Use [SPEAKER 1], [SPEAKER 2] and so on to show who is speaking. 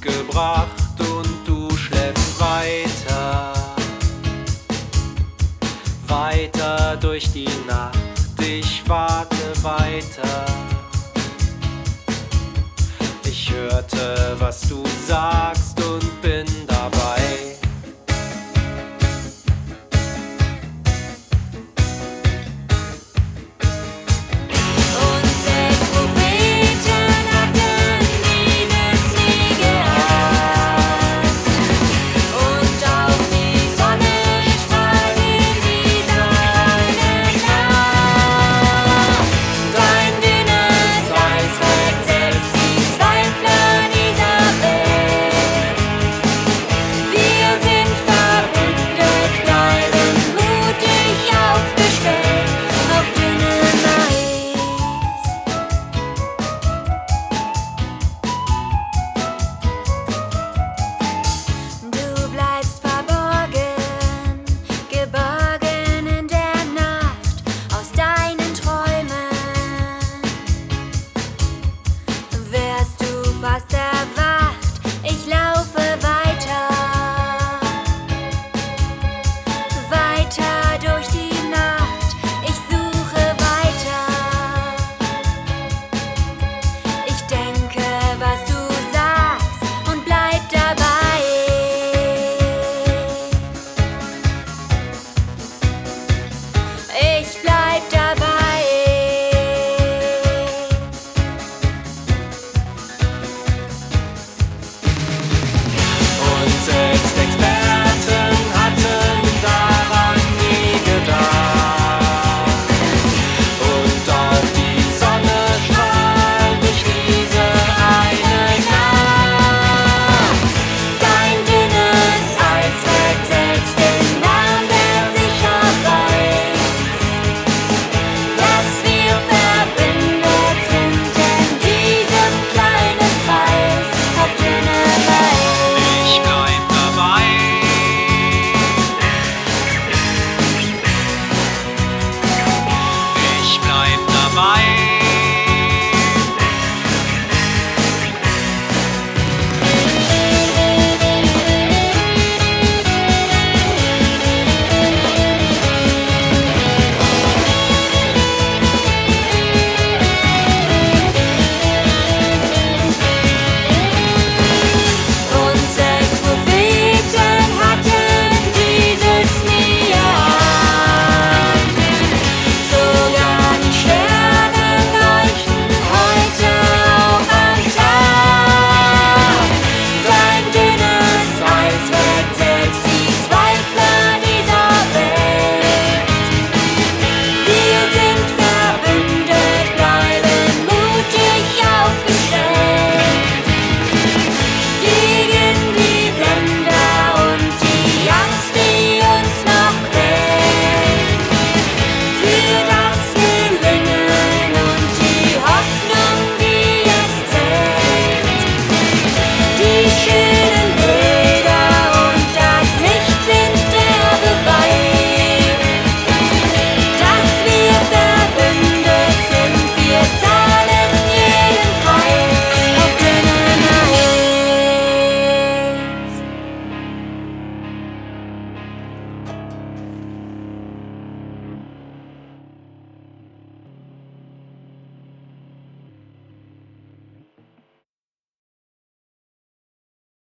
[SPEAKER 1] gebracht und du schläfst weiter, weiter durch die Nacht. Ich warte weiter. Ich hörte, was du faster.